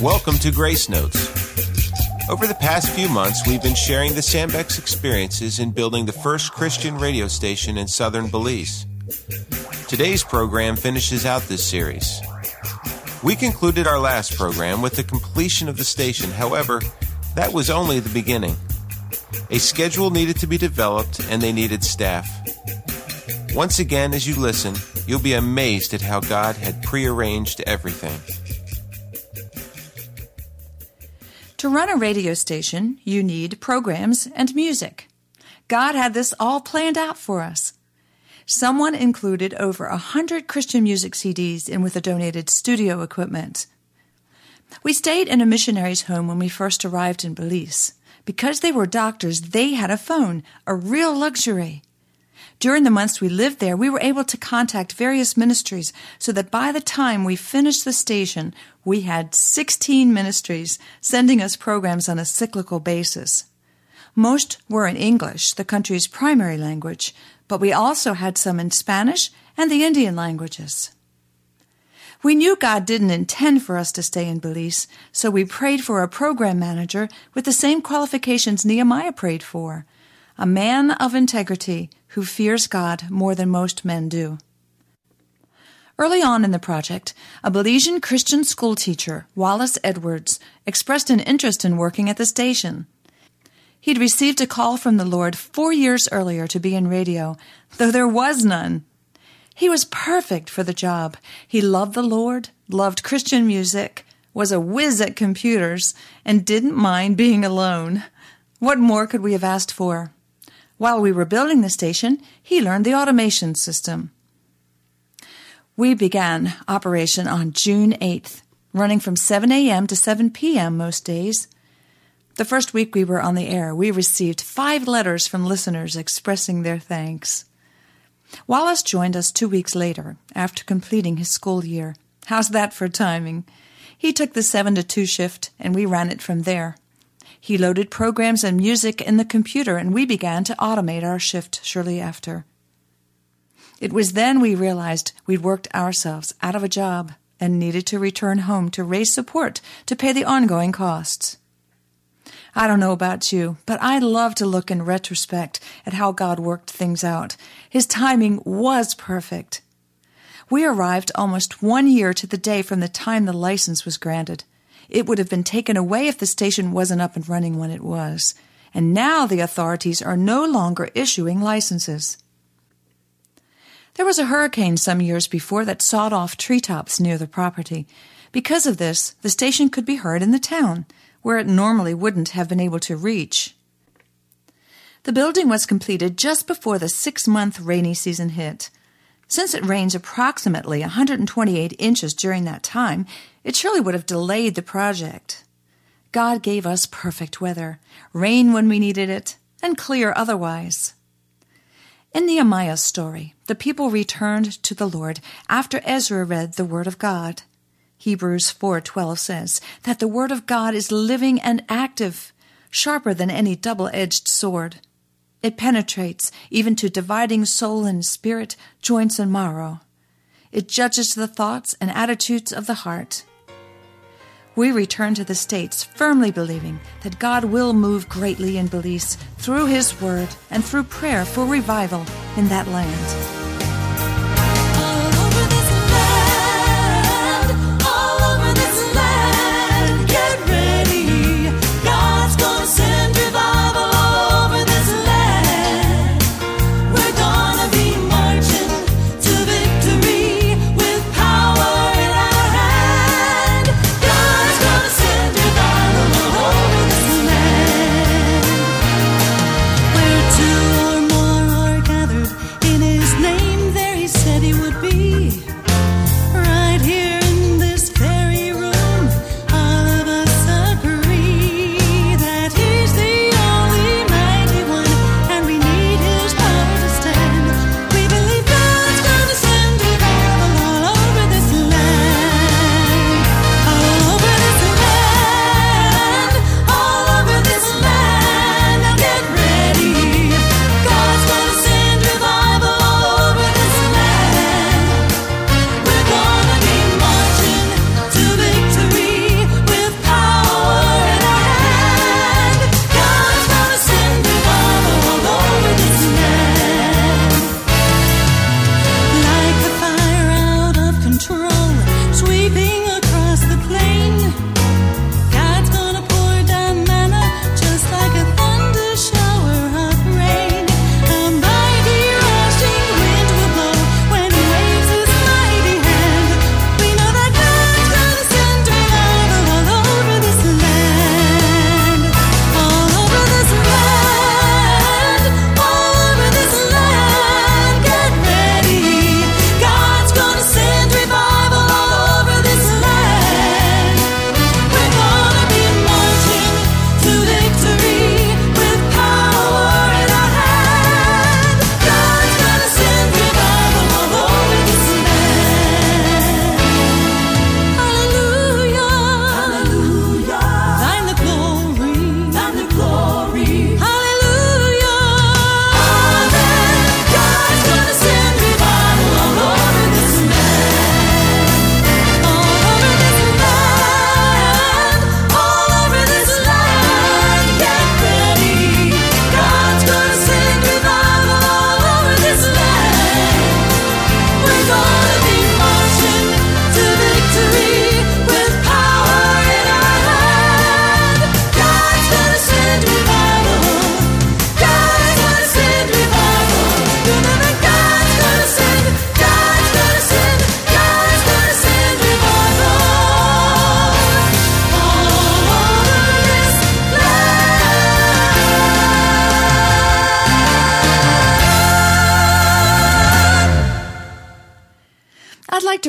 Welcome to Grace Notes. Over the past few months, we've been sharing the Sandbeck's experiences in building the first Christian radio station in southern Belize. Today's program finishes out this series. We concluded our last program with the completion of the station, however, that was only the beginning. A schedule needed to be developed and they needed staff. Once again, as you listen, you'll be amazed at how God had prearranged everything. To run a radio station, you need programs and music. God had this all planned out for us. Someone included over a hundred Christian music CDs in with the donated studio equipment. We stayed in a missionary's home when we first arrived in Belize. Because they were doctors, they had a phone, a real luxury. During the months we lived there, we were able to contact various ministries so that by the time we finished the station, we had 16 ministries sending us programs on a cyclical basis. Most were in English, the country's primary language, but we also had some in Spanish and the Indian languages. We knew God didn't intend for us to stay in Belize, so we prayed for a program manager with the same qualifications Nehemiah prayed for a man of integrity who fears God more than most men do. Early on in the project, a Belizean Christian school teacher, Wallace Edwards, expressed an interest in working at the station. He'd received a call from the Lord four years earlier to be in radio, though there was none. He was perfect for the job. He loved the Lord, loved Christian music, was a whiz at computers, and didn't mind being alone. What more could we have asked for? While we were building the station, he learned the automation system. We began operation on June 8th, running from 7 a.m. to 7 p.m. most days. The first week we were on the air, we received five letters from listeners expressing their thanks. Wallace joined us two weeks later, after completing his school year. How's that for timing? He took the 7 to 2 shift, and we ran it from there. He loaded programs and music in the computer, and we began to automate our shift shortly after. It was then we realized we'd worked ourselves out of a job and needed to return home to raise support to pay the ongoing costs. I don't know about you, but I love to look in retrospect at how God worked things out. His timing was perfect. We arrived almost one year to the day from the time the license was granted. It would have been taken away if the station wasn't up and running when it was. And now the authorities are no longer issuing licenses. There was a hurricane some years before that sawed off treetops near the property. Because of this, the station could be heard in the town where it normally wouldn't have been able to reach. The building was completed just before the six month rainy season hit. Since it rains approximately 128 inches during that time, it surely would have delayed the project. God gave us perfect weather, rain when we needed it, and clear otherwise. In Nehemiah's story, the people returned to the Lord after Ezra read the word of God. Hebrews 4:12 says that the word of God is living and active, sharper than any double-edged sword. It penetrates even to dividing soul and spirit, joints and marrow. It judges the thoughts and attitudes of the heart. We return to the States firmly believing that God will move greatly in Belize through His Word and through prayer for revival in that land.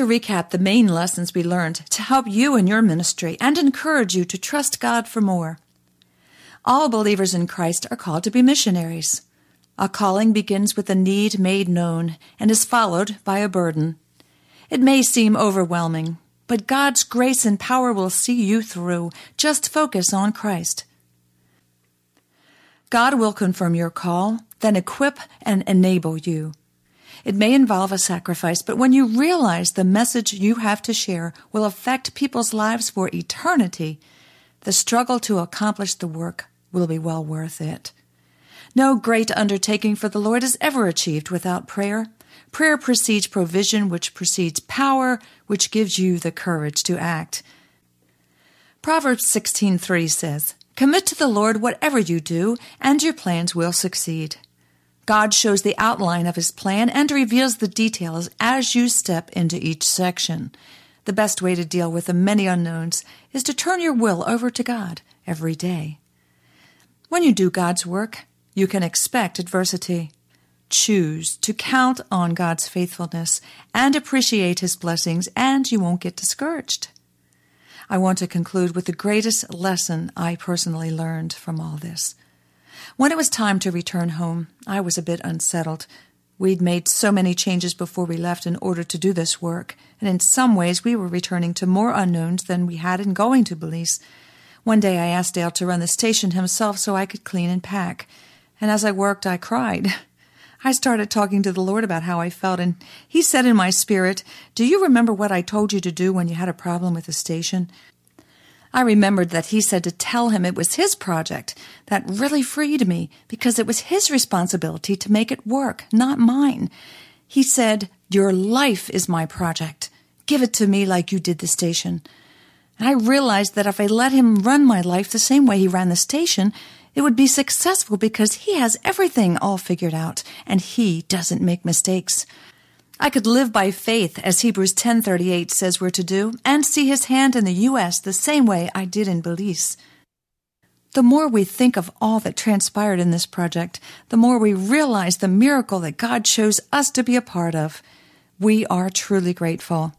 To recap the main lessons we learned to help you in your ministry and encourage you to trust God for more. All believers in Christ are called to be missionaries. A calling begins with a need made known and is followed by a burden. It may seem overwhelming, but God's grace and power will see you through. Just focus on Christ. God will confirm your call, then equip and enable you. It may involve a sacrifice, but when you realize the message you have to share will affect people's lives for eternity, the struggle to accomplish the work will be well worth it. No great undertaking for the Lord is ever achieved without prayer. Prayer precedes provision, which precedes power, which gives you the courage to act. Proverbs 16:3 says, "Commit to the Lord whatever you do, and your plans will succeed." God shows the outline of his plan and reveals the details as you step into each section. The best way to deal with the many unknowns is to turn your will over to God every day. When you do God's work, you can expect adversity. Choose to count on God's faithfulness and appreciate His blessings, and you won't get discouraged. I want to conclude with the greatest lesson I personally learned from all this. When it was time to return home, I was a bit unsettled. We'd made so many changes before we left in order to do this work, and in some ways we were returning to more unknowns than we had in going to Belize. One day I asked Dale to run the station himself so I could clean and pack, and as I worked I cried. I started talking to the Lord about how I felt, and He said in my spirit, Do you remember what I told you to do when you had a problem with the station? I remembered that he said to tell him it was his project. That really freed me because it was his responsibility to make it work, not mine. He said, Your life is my project. Give it to me like you did the station. And I realized that if I let him run my life the same way he ran the station, it would be successful because he has everything all figured out and he doesn't make mistakes. I could live by faith, as Hebrews 10:38 says we're to do, and see his hand in the US the same way I did in Belize. The more we think of all that transpired in this project, the more we realize the miracle that God chose us to be a part of. We are truly grateful.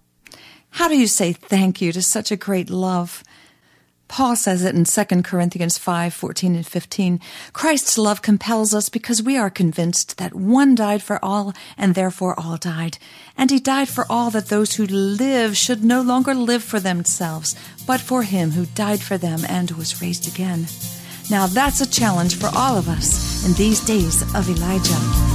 How do you say thank you to such a great love? Paul says it in 2 Corinthians 5, 14 and 15. Christ's love compels us because we are convinced that one died for all and therefore all died. And he died for all that those who live should no longer live for themselves, but for him who died for them and was raised again. Now that's a challenge for all of us in these days of Elijah.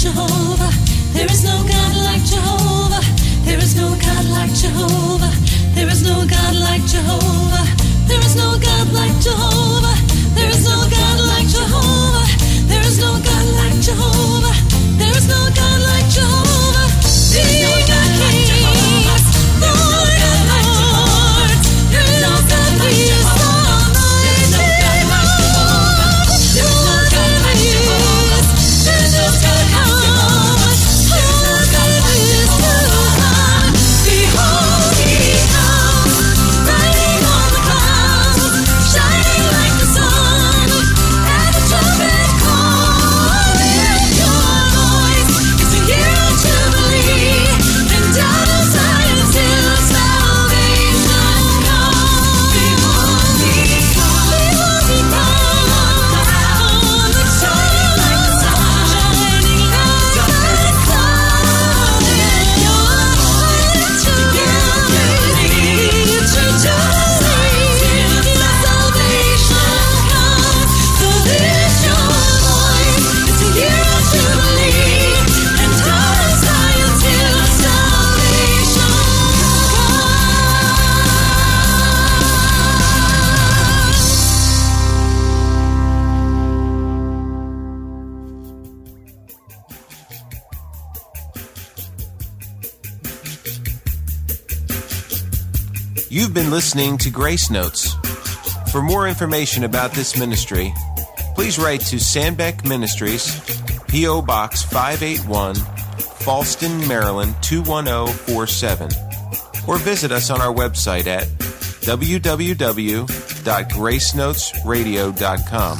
Jehovah. There is no God like Jehovah. There is no God like Jehovah. There is no God like Jehovah. There is no God like Jehovah. There is no God like Jehovah. There is no God like Jehovah. Been listening to Grace Notes. For more information about this ministry, please write to Sandbeck Ministries, P.O. Box 581, Fallston, Maryland 21047, or visit us on our website at www.gracenotesradio.com.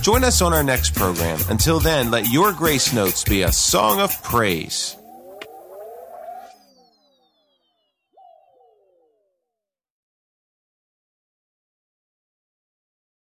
Join us on our next program. Until then, let your grace notes be a song of praise.